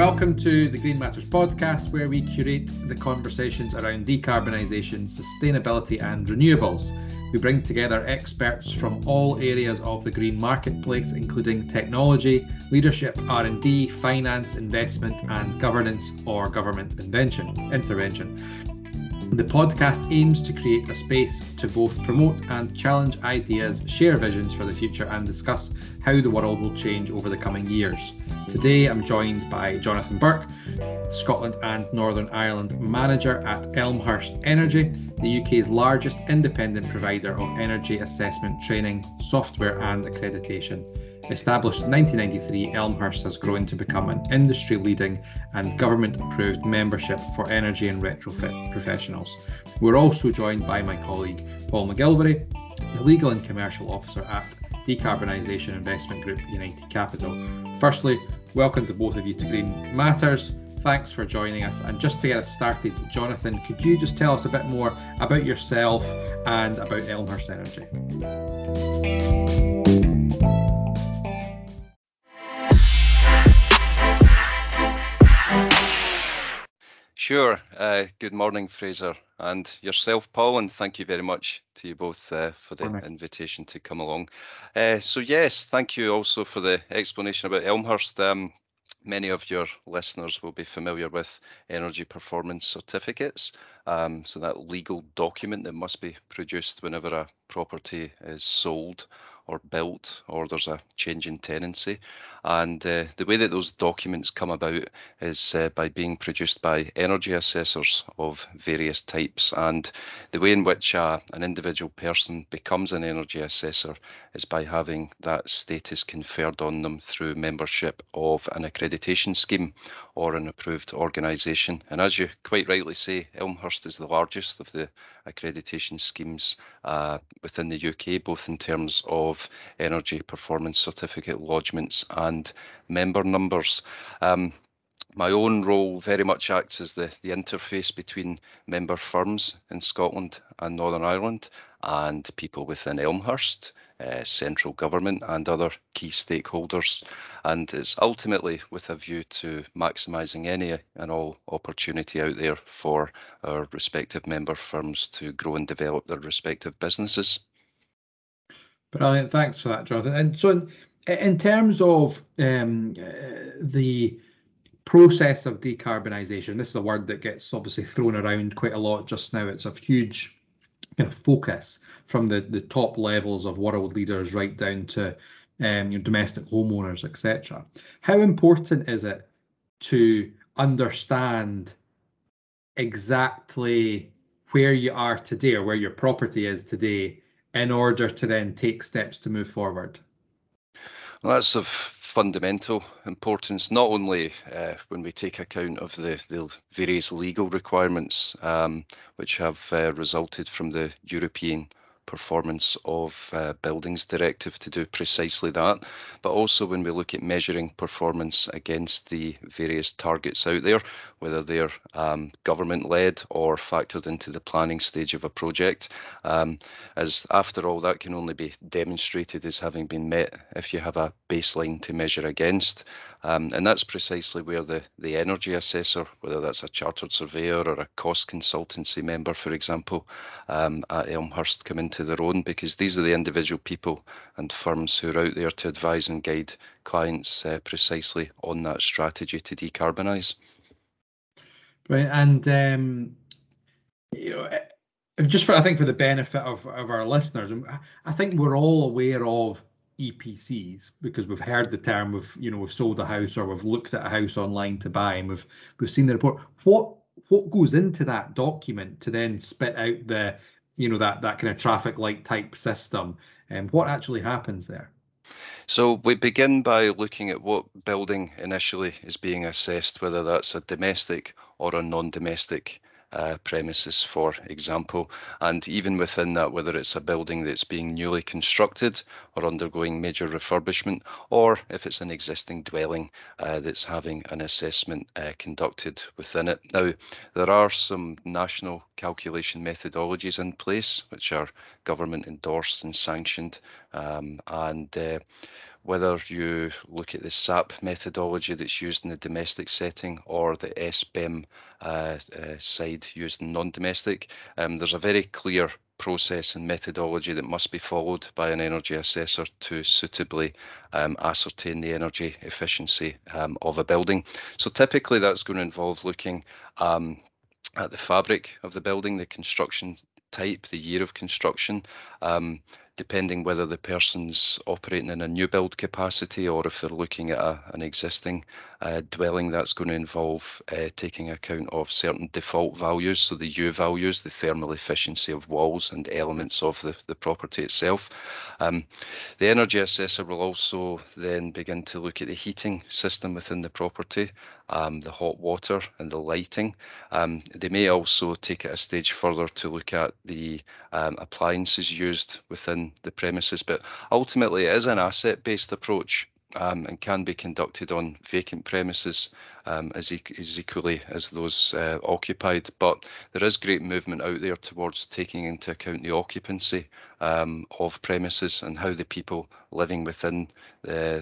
Welcome to the Green Matters podcast, where we curate the conversations around decarbonisation, sustainability, and renewables. We bring together experts from all areas of the green marketplace, including technology, leadership, R&D, finance, investment, and governance or government invention, intervention. The podcast aims to create a space to both promote and challenge ideas, share visions for the future, and discuss how the world will change over the coming years. Today, I'm joined by Jonathan Bourke, Scotland and Northern Ireland manager at Elmhurst Energy, the UK's largest independent provider of energy assessment training, software, and accreditation. Established in 1993, Elmhurst has grown to become an industry leading and government approved membership for energy and retrofit professionals. We're also joined by my colleague Paul McGilvary, the Legal and Commercial Officer at Decarbonisation Investment Group United Capital. Firstly, welcome to both of you to Green Matters. Thanks for joining us. And just to get us started, Jonathan, could you just tell us a bit more about yourself and about Elmhurst Energy? Sure. Uh, good morning, Fraser, and yourself, Paul, and thank you very much to you both uh, for the morning. invitation to come along. Uh, so, yes, thank you also for the explanation about Elmhurst. Um, many of your listeners will be familiar with energy performance certificates. Um, so, that legal document that must be produced whenever a property is sold or built or there's a change in tenancy. And uh, the way that those documents come about is uh, by being produced by energy assessors of various types. And the way in which uh, an individual person becomes an energy assessor is by having that status conferred on them through membership of an accreditation scheme or an approved organisation. And as you quite rightly say, Elmhurst is the largest of the accreditation schemes uh, within the UK, both in terms of energy performance certificate lodgements and member numbers. Um, my own role very much acts as the, the interface between member firms in Scotland and Northern Ireland and people within Elmhurst uh, central government and other key stakeholders. And it's ultimately with a view to maximising any and all opportunity out there for our respective member firms to grow and develop their respective businesses. Brilliant. Thanks for that, Jonathan. And so, in, in terms of um, uh, the process of decarbonisation, this is a word that gets obviously thrown around quite a lot just now. It's a huge focus from the the top levels of world leaders right down to um, your domestic homeowners, etc. How important is it to understand exactly where you are today or where your property is today in order to then take steps to move forward? Well, that's of fundamental importance, not only uh, when we take account of the, the various legal requirements um, which have uh, resulted from the European performance of uh, buildings directive to do precisely that, but also when we look at measuring performance against the various targets out there, whether they're um, government led or factored into the planning stage of a project, um, as after all, that can only be demonstrated as having been met if you have a baseline to measure against. Um, and that's precisely where the, the energy assessor, whether that's a chartered surveyor or a cost consultancy member, for example, um, at Elmhurst come into their own because these are the individual people and firms who are out there to advise and guide clients uh, precisely on that strategy to decarbonise. Right. And, um, you know, eh, just for, I think for the benefit of, of our listeners, I think we're all aware of EPCs because we've heard the term. We've you know we've sold a house or we've looked at a house online to buy and we've we've seen the report. What what goes into that document to then spit out the you know that that kind of traffic light type system and what actually happens there? So we begin by looking at what building initially is being assessed, whether that's a domestic or a non-domestic uh, premises, for example. And even within that, whether it's a building that's being newly constructed or undergoing major refurbishment, or if it's an existing dwelling uh, that's having an assessment uh, conducted within it. Now, there are some national calculation methodologies in place, which are government endorsed and sanctioned. Um, and uh, whether you look at the SAP methodology that's used in the domestic setting or the SBEM uh, uh, side used in non-domestic, um, there's a very clear process and methodology that must be followed by an energy assessor to suitably um, ascertain the energy efficiency um, of a building. So typically that's going to involve looking um, at the fabric of the building, the construction type, the year of construction, um, depending whether the person's operating in a new build capacity or if they're looking at a, an existing uh, dwelling, that's going to involve uh, taking account of certain default values. So the U values, the thermal efficiency of walls and elements of the, the property itself. Um, the energy assessor will also then begin to look at the heating system within the property, um, the hot water and the lighting. Um, they may also take it a stage further to look at the um, appliances used within the premises. But ultimately, it is an asset-based approach um, and can be conducted on vacant premises um, as, e as, equally as those uh, occupied. But there is great movement out there towards taking into account the occupancy um, of premises and how the people living within uh,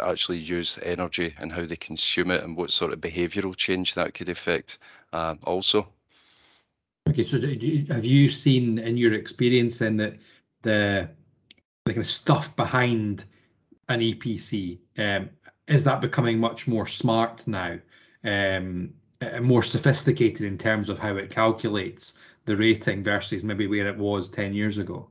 actually use energy and how they consume it and what sort of behavioural change that could affect uh, also. Okay, so have you seen in your experience then that the the kind of stuff behind an EPC um, is that becoming much more smart now, um, and more sophisticated in terms of how it calculates the rating versus maybe where it was ten years ago?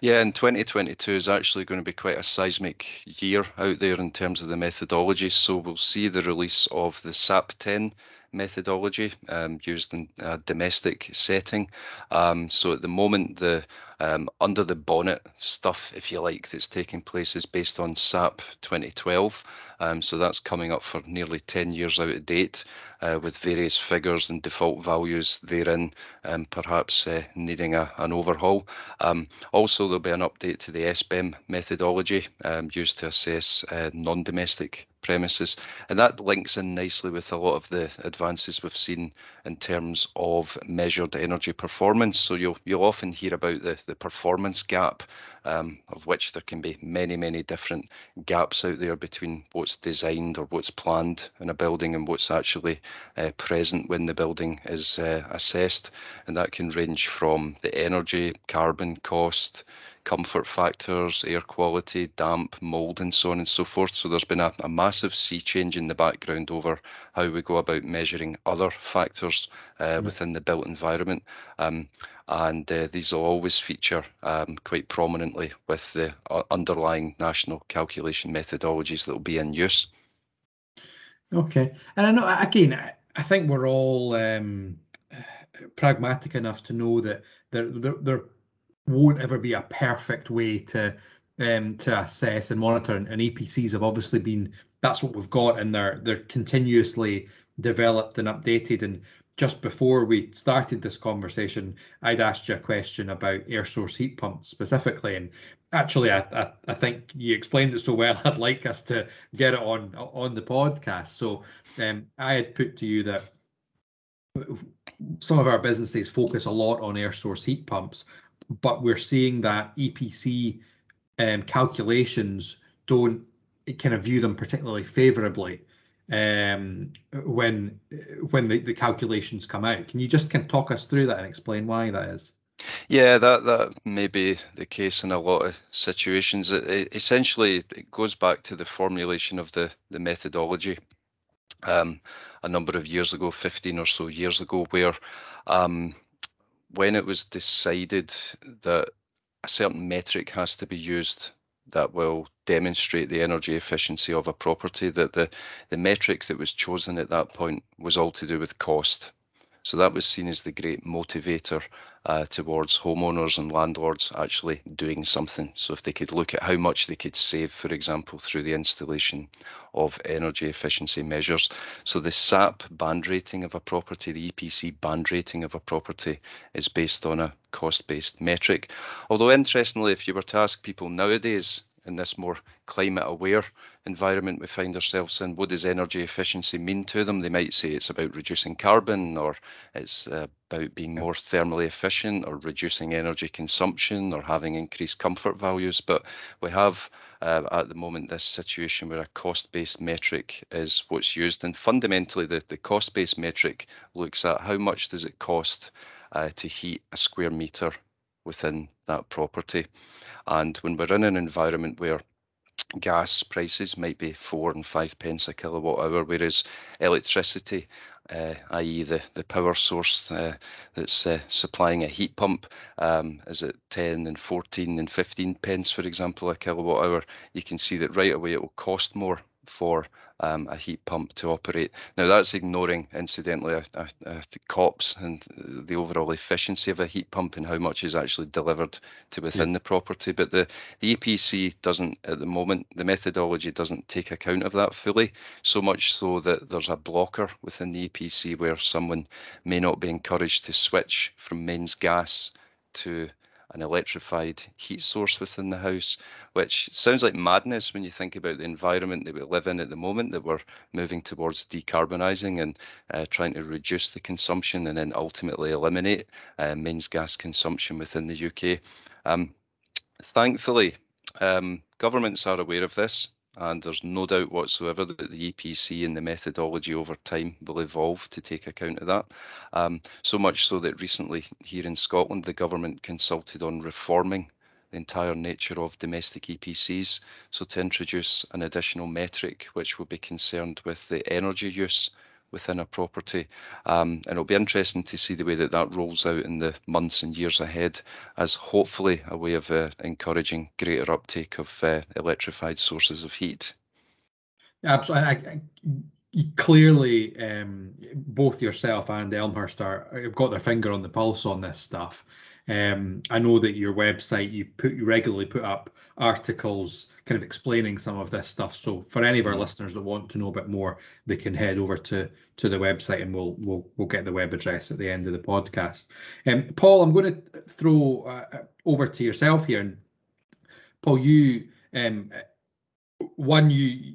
Yeah, and 2022 is actually going to be quite a seismic year out there in terms of the methodology. So we'll see the release of the SAP 10 methodology um, used in a domestic setting. Um, so at the moment, the um, under the bonnet stuff, if you like, that's taking place is based on SAP 2012. Um, so that's coming up for nearly 10 years out of date uh, with various figures and default values therein, um, perhaps uh, needing a, an overhaul. Um, also, there'll be an update to the SBEM methodology um, used to assess uh, non-domestic premises. And that links in nicely with a lot of the advances we've seen in terms of measured energy performance. So you'll you'll often hear about the, the performance gap, um, of which there can be many, many different gaps out there between what's designed or what's planned in a building and what's actually uh, present when the building is uh, assessed. And that can range from the energy, carbon cost, comfort factors, air quality, damp, mold, and so on and so forth. So there's been a, a, massive sea change in the background over how we go about measuring other factors uh, within the built environment. Um, and uh, these will always feature um, quite prominently with the uh, underlying national calculation methodologies that will be in use. Okay, and I know again, I think we're all um, pragmatic enough to know that there, there, there won't ever be a perfect way to um, to assess and monitor. And, and EPCs have obviously been that's what we've got, and they're they're continuously developed and updated. And just before we started this conversation, I'd asked you a question about air source heat pumps specifically, and actually, I, I, I think you explained it so well. I'd like us to get it on on the podcast. So um, I had put to you that some of our businesses focus a lot on air source heat pumps, but we're seeing that EPC um, calculations don't kind of view them particularly favorably um, when when the, the calculations come out. Can you just kind of talk us through that and explain why that is? Yeah, that that may be the case in a lot of situations. It, it, essentially, it goes back to the formulation of the the methodology um, a number of years ago, 15 or so years ago, where um, when it was decided that a certain metric has to be used that will demonstrate the energy efficiency of a property, that the, the metric that was chosen at that point was all to do with cost. So that was seen as the great motivator uh, towards homeowners and landlords actually doing something. So if they could look at how much they could save, for example, through the installation of energy efficiency measures. So the SAP band rating of a property, the EPC band rating of a property is based on a cost-based metric. Although interestingly, if you were to ask people nowadays in this more climate aware environment we find ourselves in, what does energy efficiency mean to them? They might say it's about reducing carbon or it's about being more thermally efficient or reducing energy consumption or having increased comfort values. But we have uh, at the moment this situation where a cost-based metric is what's used. And fundamentally, the, the cost-based metric looks at how much does it cost uh, to heat a square metre within that property. And when we're in an environment where gas prices might be four and five pence a kilowatt hour, whereas electricity, uh, i.e. the, the power source uh, that's uh, supplying a heat pump, um, is at 10 and 14 and 15 pence, for example, a kilowatt hour, you can see that right away it will cost more for um, a heat pump to operate. Now that's ignoring, incidentally, uh, uh, the COPS and the overall efficiency of a heat pump and how much is actually delivered to within yeah. the property. But the, the EPC doesn't, at the moment, the methodology doesn't take account of that fully, so much so that there's a blocker within the EPC where someone may not be encouraged to switch from mains gas to an electrified heat source within the house, which sounds like madness when you think about the environment that we live in at the moment, that we're moving towards decarbonising and uh, trying to reduce the consumption and then ultimately eliminate uh, mains gas consumption within the UK. Um, thankfully, um, governments are aware of this and there's no doubt whatsoever that the EPC and the methodology over time will evolve to take account of that. Um, so much so that recently here in Scotland, the government consulted on reforming the entire nature of domestic EPCs, so to introduce an additional metric which will be concerned with the energy use within a property. Um, and it'll be interesting to see the way that that rolls out in the months and years ahead as hopefully a way of uh, encouraging greater uptake of uh, electrified sources of heat. Absolutely. I, I, clearly, um, both yourself and Elmhurst are have got their finger on the pulse on this stuff. Um, I know that your website you put you regularly put up articles kind of explaining some of this stuff. So for any of our mm-hmm. listeners that want to know a bit more, they can head over to to the website and we'll we'll we'll get the web address at the end of the podcast. Um, Paul, I'm going to throw uh, over to yourself here. And Paul, you um, one you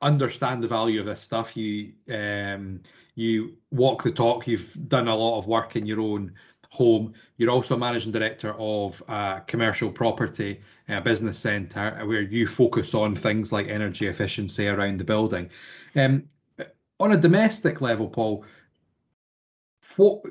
understand the value of this stuff. You um, you walk the talk. You've done a lot of work in your own home. You're also managing director of commercial property, a business centre, where you focus on things like energy efficiency around the building. Um, on a domestic level, Paul, what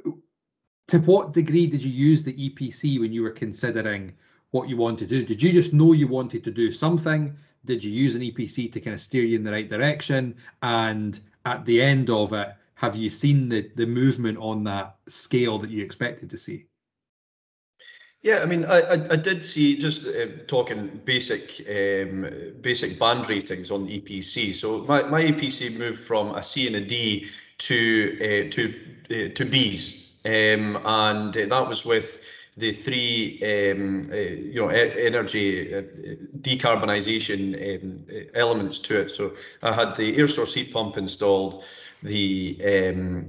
to what degree did you use the EPC when you were considering what you wanted to do? Did you just know you wanted to do something? Did you use an EPC to kind of steer you in the right direction? And at the end of it, have you seen the the movement on that scale that you expected to see? Yeah, I mean, I, I, I did see just uh, talking basic um, basic band ratings on EPC. So my, my EPC moved from a C and a D to uh, to uh, to Bs, um, and that was with the three um, uh, you know e energy uh, decarbonisation um, elements to it. So I had the air source heat pump installed, the um,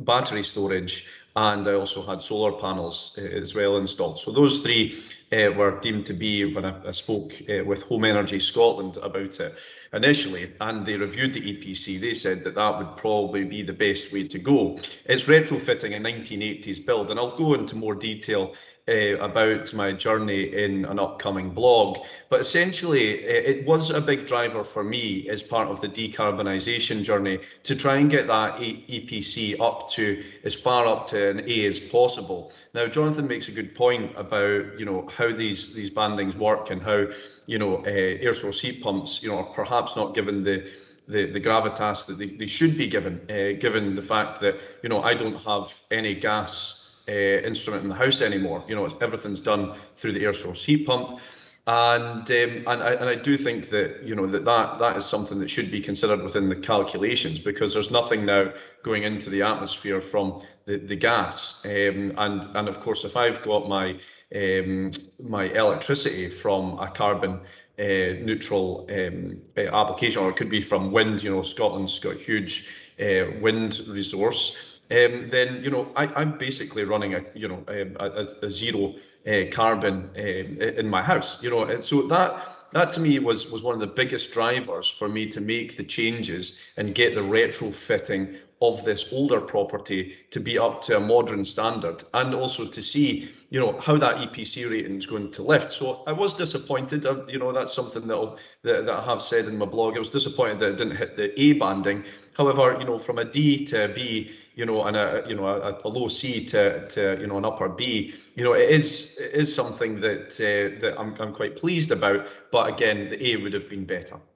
battery storage, and I also had solar panels uh, as well installed. So those three uh, were deemed to be when I, I spoke uh, with Home Energy Scotland about it initially, and they reviewed the EPC. They said that that would probably be the best way to go. It's retrofitting a 1980s build, and I'll go into more detail uh, about my journey in an upcoming blog. But essentially, it was a big driver for me as part of the decarbonisation journey to try and get that EPC up to as far up to an A as possible. Now, Jonathan makes a good point about you know how these these bandings work and how you know uh, air source heat pumps you know are perhaps not given the the, the gravitas that they, they should be given, uh, given the fact that, you know, I don't have any gas uh, instrument in the house anymore. You know, everything's done through the air source heat pump. And um, and I and I do think that you know that, that that is something that should be considered within the calculations because there's nothing now going into the atmosphere from the the gas. Um, and and of course, if I've got my um, my electricity from a carbon uh, neutral um, application, or it could be from wind. You know, Scotland's got a huge uh, wind resource um, then you know I, am basically running a you know um, a, a, zero uh, carbon uh, in my house. You know, and so that that to me was was one of the biggest drivers for me to make the changes and get the retrofitting of this older property to be up to a modern standard and also to see you know how that EPC rating is going to lift. So I was disappointed. Uh, you know that's something that that I have said in my blog. I was disappointed that it didn't hit the A banding. However, you know from a D to a B, you know, and a you know a, a low C to to you know an upper B, you know it is it is something that uh, that I'm I'm quite pleased about. But again, the A would have been better.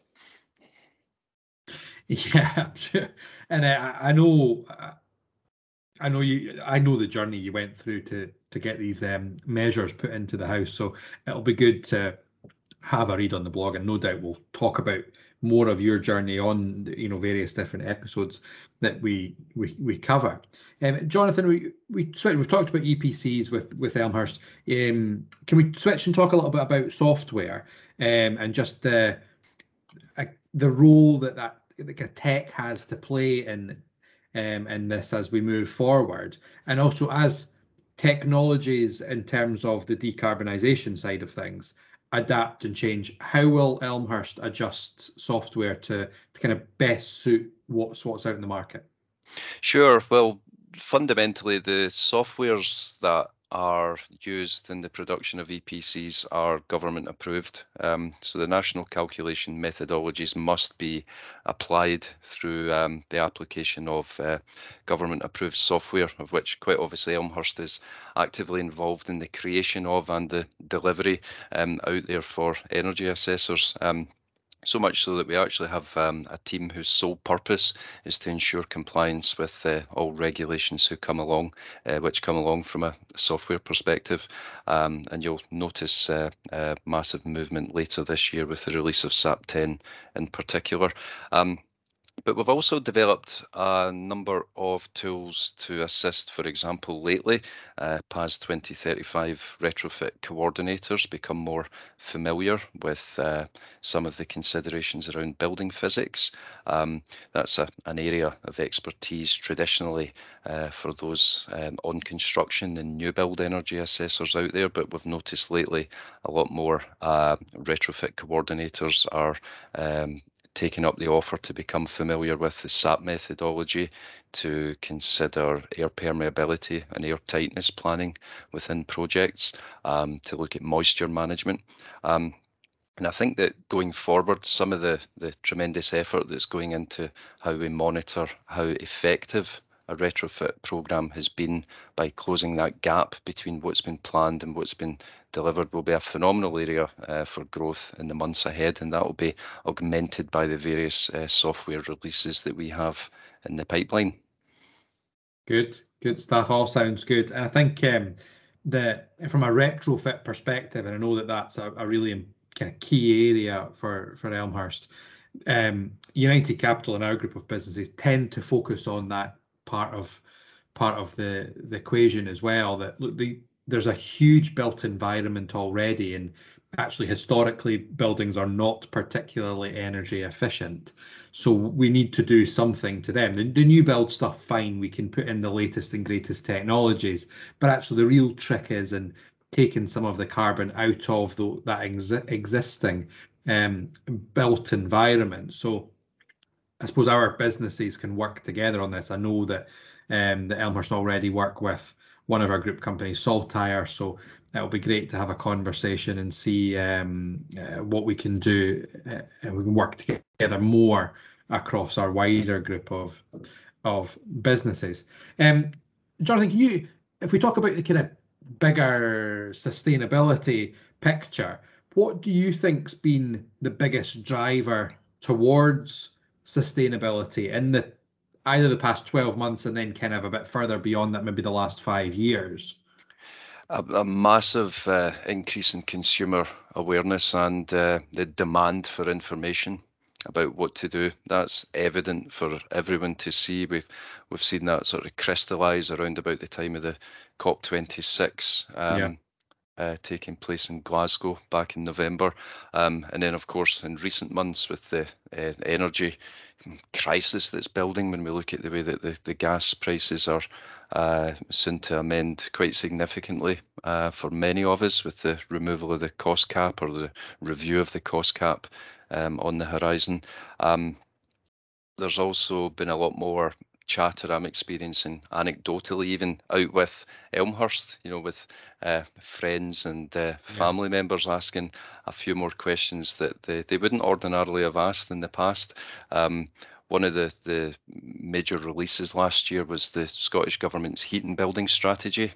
Yeah, and I, I know I know you. I know the journey you went through to to get these um, measures put into the house. So it'll be good to have a read on the blog, and no doubt we'll talk about more of your journey on you know various different episodes that we we we cover. Um, Jonathan, we we we've talked about EPCs with with Elmhurst. Um, can we switch and talk a little bit about software um, and just the uh, the role that that the tech has to play in um, in this as we move forward, and also as technologies in terms of the decarbonisation side of things adapt and change. How will Elmhurst adjust software to, to kind of best suit what's what's out in the market? Sure. Well, fundamentally, the softwares that are used in the production of EPCs are government approved. Um, so the national calculation methodologies must be applied through um, the application of uh, government approved software, of which quite obviously Elmhurst is actively involved in the creation of and the delivery um, out there for energy assessors. So much so that we actually have um, a team whose sole purpose is to ensure compliance with uh, all regulations who come along, uh, which come along from a software perspective. Um, and you'll notice uh, a massive movement later this year with the release of SAP 10 in particular. Um, but we've also developed a number of tools to assist, for example, lately, uh, PAS 2035 retrofit coordinators become more familiar with uh, some of the considerations around building physics. Um, that's a, an area of expertise traditionally uh, for those um, on construction and new build energy assessors out there, but we've noticed lately a lot more uh, retrofit coordinators are um, taken up the offer to become familiar with the SAP methodology to consider air permeability and air tightness planning within projects, um, to look at moisture management. Um, and I think that going forward, some of the, the tremendous effort that's going into how we monitor how effective a retrofit program has been by closing that gap between what's been planned and what's been delivered will be a phenomenal area uh, for growth in the months ahead, and that will be augmented by the various uh, software releases that we have in the pipeline. Good, good stuff. All sounds good. I think um, that from a retrofit perspective, and I know that that's a, a really kind of key area for for Elmhurst. Um, United Capital and our group of businesses tend to focus on that part of part of the the equation as well. That look, the there's a huge built environment already and actually historically buildings are not particularly energy efficient. So we need to do something to them. The, the, new build stuff fine we can put in the latest and greatest technologies but actually the real trick is in taking some of the carbon out of the, that ex existing um, built environment. So i suppose our businesses can work together on this. I know that um, the elmhurst already work with one of our group companies, Saltire. So it'll be great to have a conversation and see um, uh, what we can do, uh, and we can work together more across our wider group of of businesses. Um, Jonathan, can you, if we talk about the kind of bigger sustainability picture, what do you think's been the biggest driver towards sustainability in the either the past 12 months and then kind of a bit further beyond that, maybe the last five years? A, a massive uh, increase in consumer awareness and uh, the demand for information about what to do. That's evident for everyone to see. We've we've seen that sort of crystallise around about the time of the COP26. Um, yeah. Uh, taking place in Glasgow back in November. Um, and then, of course, in recent months with the uh, energy crisis that's building when we look at the way that the, the gas prices are uh, soon to amend quite significantly uh, for many of us with the removal of the cost cap or the review of the cost cap um, on the horizon. Um, there's also been a lot more chatter I'm experiencing anecdotally, even out with Elmhurst, you know, with uh, friends and uh, family yeah. members asking a few more questions that they, they wouldn't ordinarily have asked in the past. Um, one of the, the major releases last year was the Scottish Government's heat and building strategy,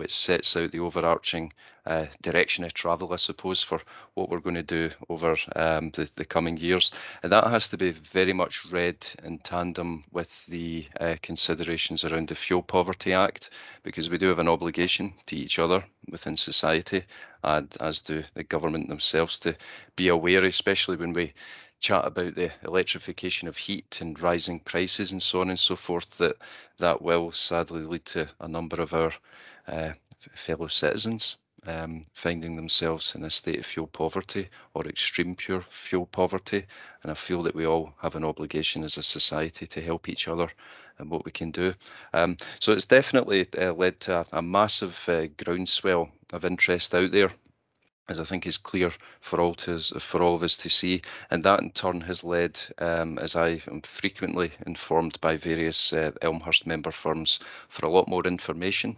which sets out the overarching uh, direction of travel, I suppose, for what we're going to do over um, the, the, coming years. And that has to be very much read in tandem with the uh, considerations around the Fuel Poverty Act, because we do have an obligation to each other within society, and as do the government themselves, to be aware, especially when we chat about the electrification of heat and rising prices and so on and so forth, that that will sadly lead to a number of our uh, fellow citizens um, finding themselves in a state of fuel poverty or extreme pure fuel poverty. And I feel that we all have an obligation as a society to help each other and what we can do. Um, so it's definitely uh, led to a, a massive uh, groundswell of interest out there as I think is clear for all to for all of us to see, and that in turn has led, um, as I am frequently informed by various uh, Elmhurst member firms, for a lot more information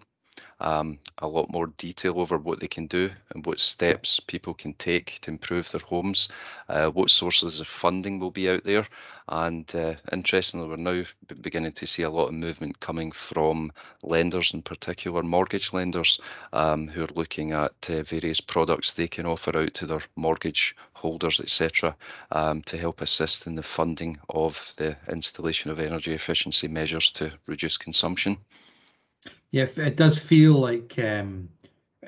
um, a lot more detail over what they can do and what steps people can take to improve their homes, uh, what sources of funding will be out there. And uh, interestingly, we're now beginning to see a lot of movement coming from lenders, in particular mortgage lenders, um, who are looking at uh, various products they can offer out to their mortgage holders, etc., um, to help assist in the funding of the installation of energy efficiency measures to reduce consumption. Yeah, it does feel like um,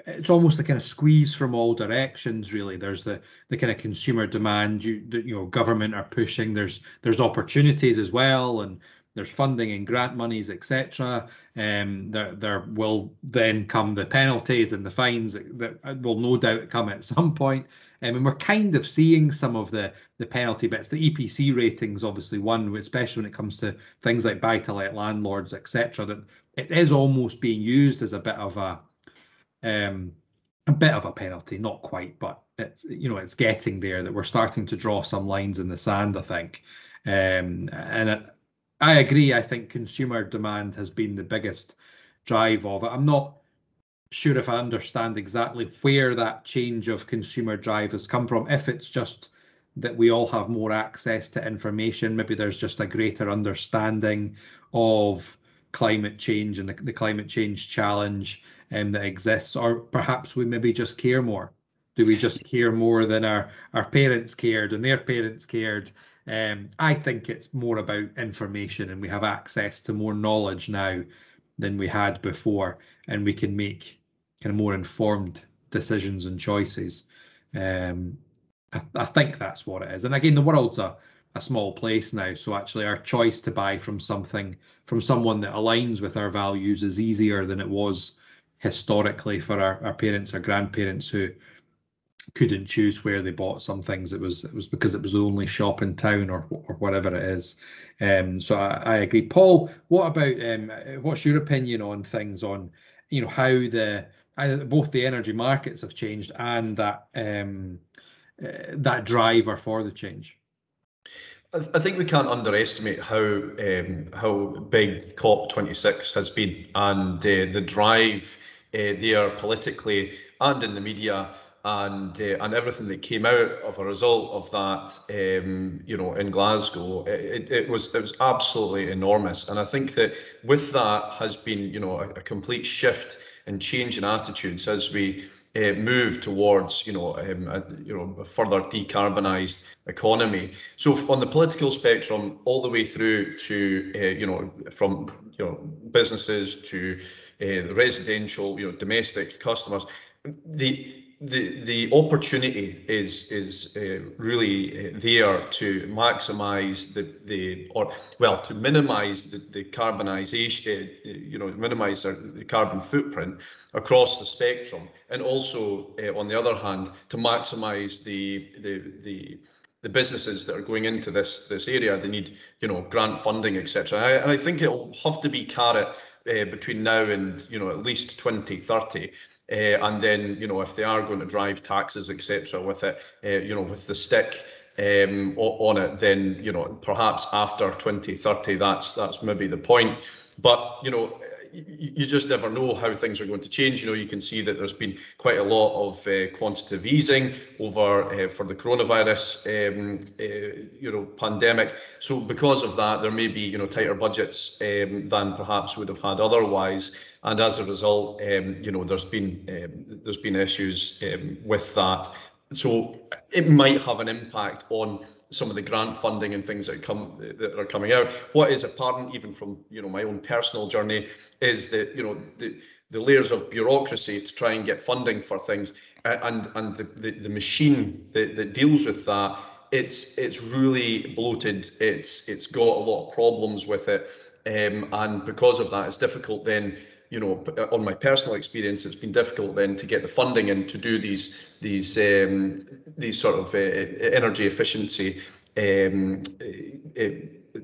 it's almost a kind of squeeze from all directions. Really, there's the the kind of consumer demand. You you know, government are pushing. There's there's opportunities as well, and there's funding and grant monies, etc. Um, there there will then come the penalties and the fines that, that will no doubt come at some point. Um, and we're kind of seeing some of the the penalty bits. The EPC ratings, obviously, one, especially when it comes to things like buy-to-let landlords, etc. That it is almost being used as a bit of a um, a bit of a penalty, not quite, but it's you know it's getting there that we're starting to draw some lines in the sand. I think, um, and it, I agree. I think consumer demand has been the biggest drive of it. I'm not sure if I understand exactly where that change of consumer drive has come from. If it's just that we all have more access to information, maybe there's just a greater understanding of climate change and the, the climate change challenge um, that exists, or perhaps we maybe just care more. Do we just care more than our our parents cared and their parents cared? Um, I think it's more about information, and we have access to more knowledge now than we had before, and we can make kind of more informed decisions and choices. Um, I, I think that's what it is. And again, the world's a a small place now. So actually, our choice to buy from something from someone that aligns with our values is easier than it was historically for our, our parents or grandparents who couldn't choose where they bought some things. It was it was because it was the only shop in town or or whatever it is. Um, so I, I agree. Paul, what about um, what's your opinion on things on you know how the both the energy markets have changed and that um, uh, that driver for the change? I think we can't underestimate how um, how big COP26 has been and uh, the drive uh, there politically and in the media and uh, and everything that came out of a result of that, um, you know, in Glasgow, it, it was it was absolutely enormous. And I think that with that has been, you know, a, a complete shift and change in attitudes as we uh, move towards, you know, um, a, you know, a further decarbonised economy. So on the political spectrum, all the way through to, uh, you know, from you know businesses to uh, residential, you know, domestic customers, the the the opportunity is is uh, really uh, there to maximize the the or well to minimize the, the carbonization uh, you know minimize the carbon footprint across the spectrum. And also uh, on the other hand to maximize the the the the businesses that are going into this this area they need you know grant funding etc and I think it'll have to be carrot uh, between now and you know at least 2030 uh, and then, you know, if they are going to drive taxes, etc., with it, uh, you know, with the stick, um, on it, then you know perhaps after 2030, that's that's maybe the point. But you know, you just never know how things are going to change. You know, you can see that there's been quite a lot of uh, quantitative easing over uh, for the coronavirus, um, uh, you know, pandemic. So because of that, there may be you know tighter budgets um, than perhaps would have had otherwise. And as a result, um, you know, there's been um, there's been issues um, with that. So it might have an impact on some of the grant funding and things that come that are coming out. What is apparent, even from you know my own personal journey, is that you know the the layers of bureaucracy to try and get funding for things, uh, and and the, the the machine that that deals with that, it's it's really bloated. It's it's got a lot of problems with it, um, and because of that, it's difficult then you know, on my personal experience, it's been difficult then to get the funding and to do these these um, these sort of uh, energy efficiency um, uh,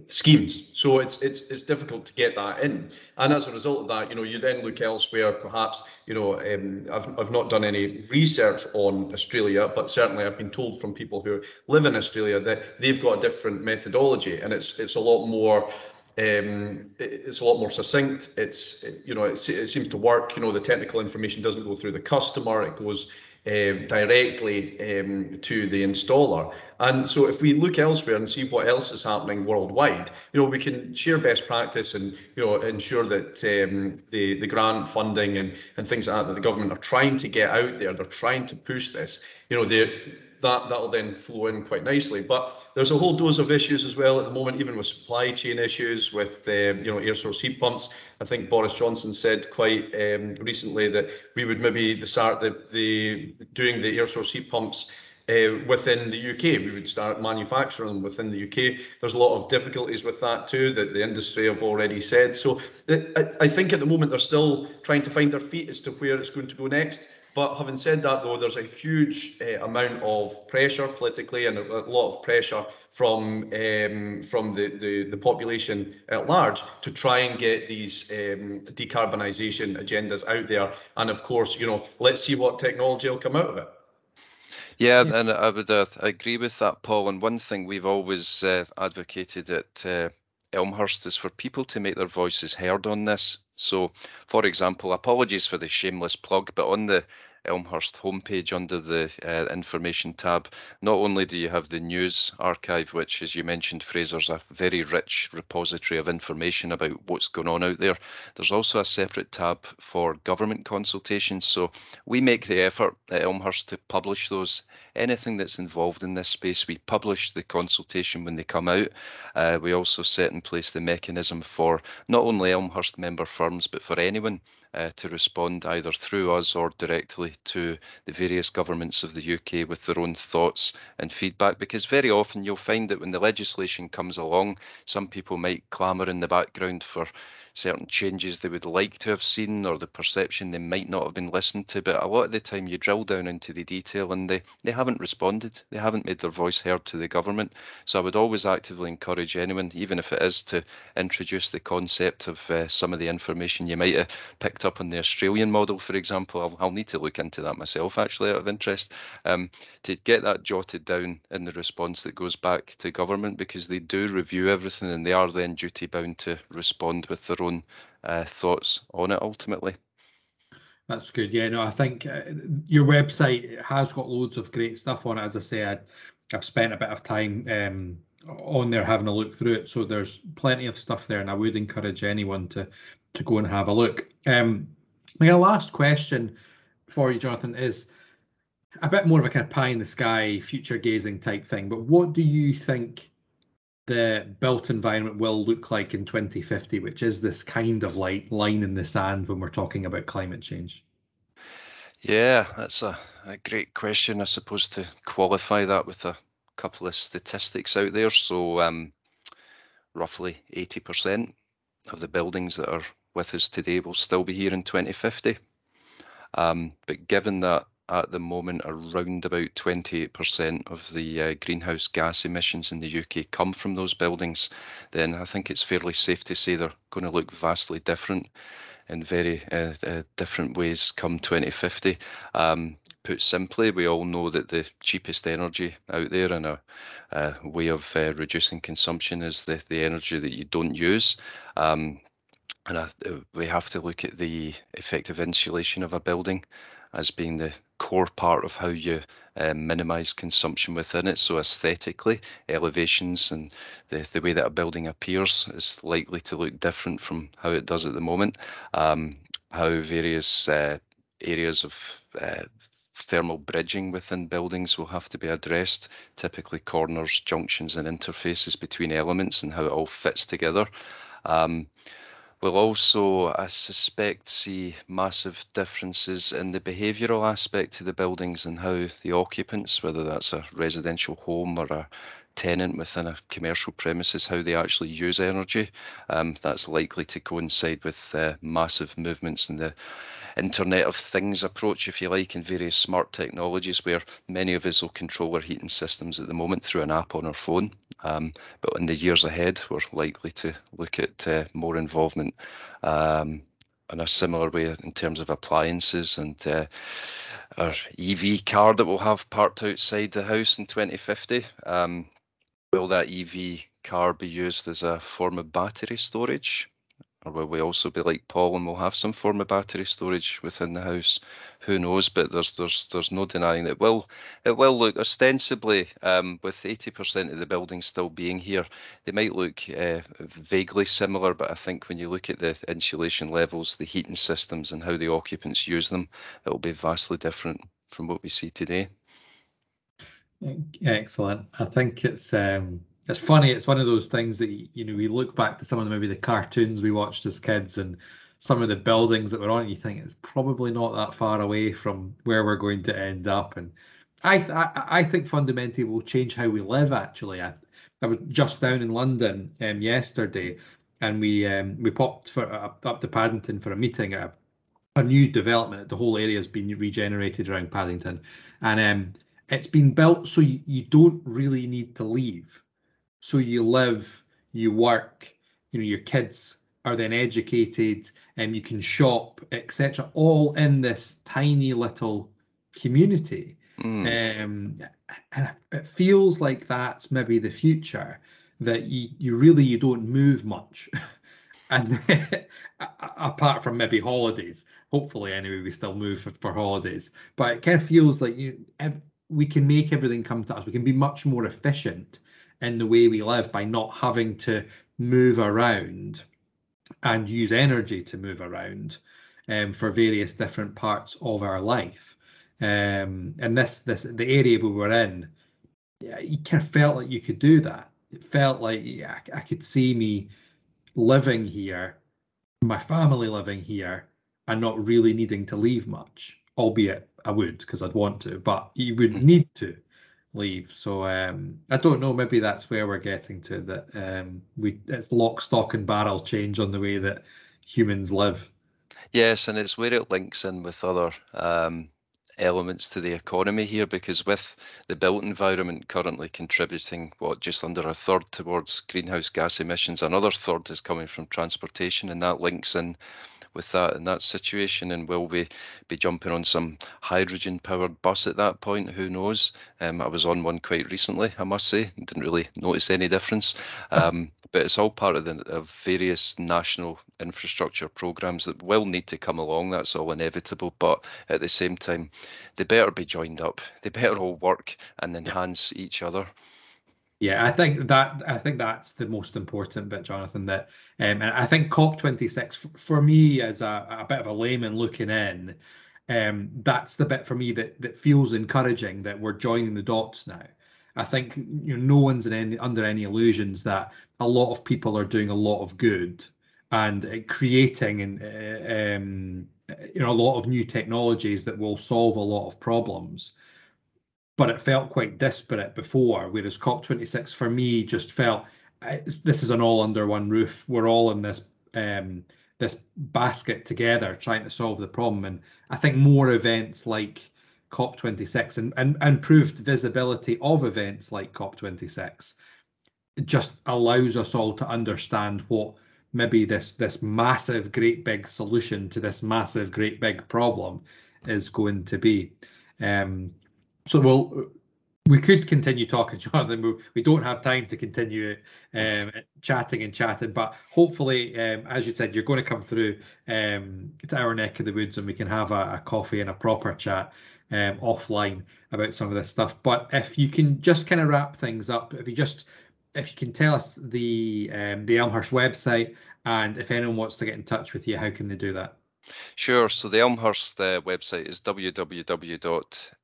schemes. So it's it's it's difficult to get that in, and as a result of that, you know, you then look elsewhere. Perhaps you know, um, I've I've not done any research on Australia, but certainly I've been told from people who live in Australia that they've got a different methodology, and it's it's a lot more um, it's a lot more succinct. It's you know it, it, seems to work. You know the technical information doesn't go through the customer; it goes um, directly um, to the installer. And so, if we look elsewhere and see what else is happening worldwide, you know we can share best practice and you know ensure that um, the the grant funding and and things like that that the government are trying to get out there. They're trying to push this. You know they that that'll then flow in quite nicely. But there's a whole dose of issues as well at the moment, even with supply chain issues, with um, you know air source heat pumps. I think Boris Johnson said quite um, recently that we would maybe start the the doing the air source heat pumps. Uh, within the UK, we would start manufacturing them within the UK. There's a lot of difficulties with that too, that the industry have already said. So I, I think at the moment they're still trying to find their feet as to where it's going to go next. But having said that, though, there's a huge uh, amount of pressure politically and a, a lot of pressure from um, from the, the, the population at large to try and get these um, decarbonisation agendas out there. And of course, you know, let's see what technology will come out of it. Yeah, and I would uh, agree with that, Paul. And one thing we've always uh, advocated at uh, Elmhurst is for people to make their voices heard on this. So, for example, apologies for the shameless plug, but on the Elmhurst homepage under the uh, information tab, not only do you have the news archive, which, as you mentioned, Fraser's a very rich repository of information about what's going on out there, there's also a separate tab for government consultations. So we make the effort at Elmhurst to publish those. Anything that's involved in this space, we publish the consultation when they come out. Uh, we also set in place the mechanism for not only Elmhurst member firms, but for anyone uh, to respond either through us or directly to the various governments of the UK with their own thoughts and feedback. Because very often you'll find that when the legislation comes along, some people might clamour in the background for certain changes they would like to have seen or the perception they might not have been listened to. But a lot of the time you drill down into the detail and they, they haven't responded. They haven't made their voice heard to the government. So I would always actively encourage anyone, even if it is to introduce the concept of uh, some of the information you might have picked up on the Australian model, for example. I'll, I'll need to look into that myself, actually, out of interest, um, to get that jotted down in the response that goes back to government because they do review everything and they are then duty bound to respond with their own uh, thoughts on it ultimately. That's good. Yeah, no, I think uh, your website has got loads of great stuff on it. As I said, I've spent a bit of time um, on there having a look through it, so there's plenty of stuff there, and I would encourage anyone to to go and have a look. Um, my last question for you, Jonathan, is a bit more of a kind of pie in the sky, future gazing type thing. But what do you think the built environment will look like in 2050, which is this kind of like line in the sand when we're talking about climate change? Yeah, that's a, a great question. I suppose to qualify that with a couple of statistics out there. So, um, roughly 80% of the buildings that are with us today will still be here in 2050. Um, but given that at the moment around about 28% of the uh, greenhouse gas emissions in the UK come from those buildings, then I think it's fairly safe to say they're going to look vastly different in very uh, uh, different ways come 2050. Um, put simply, we all know that the cheapest energy out there and a, a way of uh, reducing consumption is the, the energy that you don't use. Um, and I, we have to look at the effective insulation of a building as being the core part of how you uh, minimize consumption within it. So aesthetically, elevations and the, the way that a building appears is likely to look different from how it does at the moment. Um, how various uh, areas of uh, thermal bridging within buildings will have to be addressed, typically corners, junctions and interfaces between elements and how it all fits together. Um, We'll also, I suspect, see massive differences in the behavioural aspect of the buildings and how the occupants, whether that's a residential home or a tenant within a commercial premises, how they actually use energy. Um, that's likely to coincide with uh, massive movements in the Internet of Things approach, if you like, in various smart technologies where many of us will control our heating systems at the moment through an app on our phone. Um, but in the years ahead, we're likely to look at uh, more involvement um, in a similar way in terms of appliances and uh, our EV car that we'll have parked outside the house in 2050. Um, will that EV car be used as a form of battery storage? Or will we also be like Paul and we'll have some form of battery storage within the house? Who knows? But there's there's there's no denying that it will it will look ostensibly um, with 80% of the buildings still being here, they might look uh, vaguely similar. But I think when you look at the insulation levels, the heating systems, and how the occupants use them, it will be vastly different from what we see today. Excellent. I think it's um, it's funny. It's one of those things that you know we look back to some of the maybe the cartoons we watched as kids and some of the buildings that were on. You think it's probably not that far away from where we're going to end up. And I I, I think fundamentally will change how we live. Actually, I, I was just down in London um, yesterday, and we um, we popped for uh, up to Paddington for a meeting. A, a new development. The whole area has been regenerated around Paddington, and um, it's been built so you, you don't really need to leave so you live, you work, you know, your kids are then educated and you can shop, etc., all in this tiny little community. Mm. Um, it feels like that's maybe the future that you, you really you don't move much. and apart from maybe holidays, hopefully anyway, we still move for, for holidays. But it kind of feels like you we can make everything come to us. We can be much more efficient in the way we live by not having to move around and use energy to move around um, for various different parts of our life. Um, and this this the area we were in, you kind of felt like you could do that. It felt like yeah, I could see me living here, my family living here, and not really needing to leave much. Albeit I would because I'd want to, but you would mm. need to leave. So um, I don't know. Maybe that's where we're getting to. That um, we it's lock, stock, and barrel change on the way that humans live. Yes, and it's where it links in with other um, elements to the economy here, because with the built environment currently contributing what just under a third towards greenhouse gas emissions, another third is coming from transportation, and that links in with that in that situation? And will we be jumping on some hydrogen powered bus at that point? Who knows? Um, I was on one quite recently, I must say, didn't really notice any difference. Um, but it's all part of the of various national infrastructure programs that will need to come along. That's all inevitable. But at the same time, they better be joined up. They better all work and enhance each other. Yeah, I think that I think that's the most important bit, Jonathan. That um, and I think COP26 for me as a, a bit of a layman looking in, um, that's the bit for me that that feels encouraging that we're joining the dots now. I think you know no one's any, under any illusions that a lot of people are doing a lot of good and uh, creating and uh, um, you know a lot of new technologies that will solve a lot of problems but it felt quite disparate before. Whereas COP26 for me just felt this is an all under one roof. We're all in this um, this basket together trying to solve the problem. And I think more events like COP26 and, and improved visibility of events like COP26 just allows us all to understand what maybe this this massive great big solution to this massive great big problem is going to be Um, so we'll we could continue talking, Jonathan. We, we don't have time to continue um, chatting and chatting, but hopefully, um, as you said, you're going to come through um, to our neck of the woods and we can have a, a coffee and a proper chat um, offline about some of this stuff. But if you can just kind of wrap things up, if you just if you can tell us the um, the Elmhurst website and if anyone wants to get in touch with you, how can they do that? Sure. So the Elmhurst uh, website is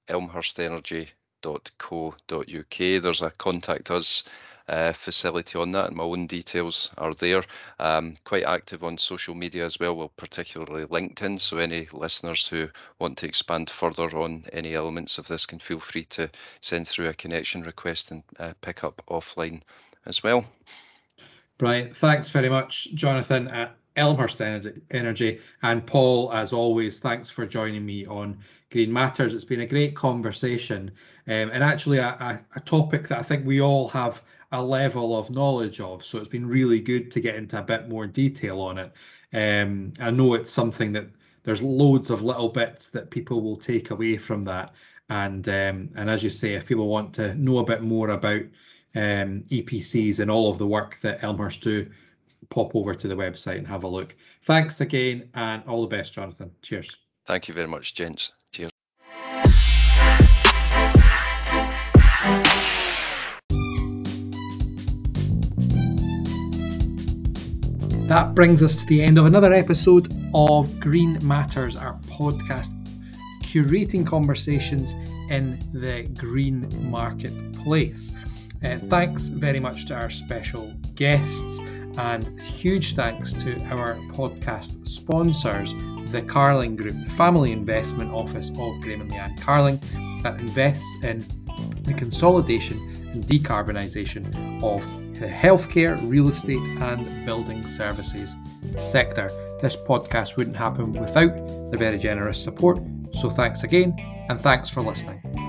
www.elmhurstenergy.co.uk. There's a contact us uh, facility on that, and my own details are there. Um, quite active on social media as well, well, particularly LinkedIn. So any listeners who want to expand further on any elements of this can feel free to send through a connection request and uh, pick up offline as well. Brian, thanks very much, Jonathan at Elmhurst Energy, and Paul, as always, thanks for joining me on Green Matters. It's been a great conversation, um, and actually a, a, a topic that I think we all have a level of knowledge of. So it's been really good to get into a bit more detail on it. Um, I know it's something that there's loads of little bits that people will take away from that. And um, and as you say, if people want to know a bit more about um, EPCs and all of the work that Elmhurst do, pop over to the website and have a look. Thanks again, and all the best, Jonathan. Cheers. Thank you very much, gents. That brings us to the end of another episode of Green Matters, our podcast curating conversations in the green marketplace. Uh, thanks very much to our special guests, and huge thanks to our podcast sponsors, the Carling Group, the family investment office of Graham and Leanne Carling, that invests in the consolidation and decarbonisation of the healthcare, real estate, and building services sector. This podcast wouldn't happen without the very generous support. So, thanks again, and thanks for listening.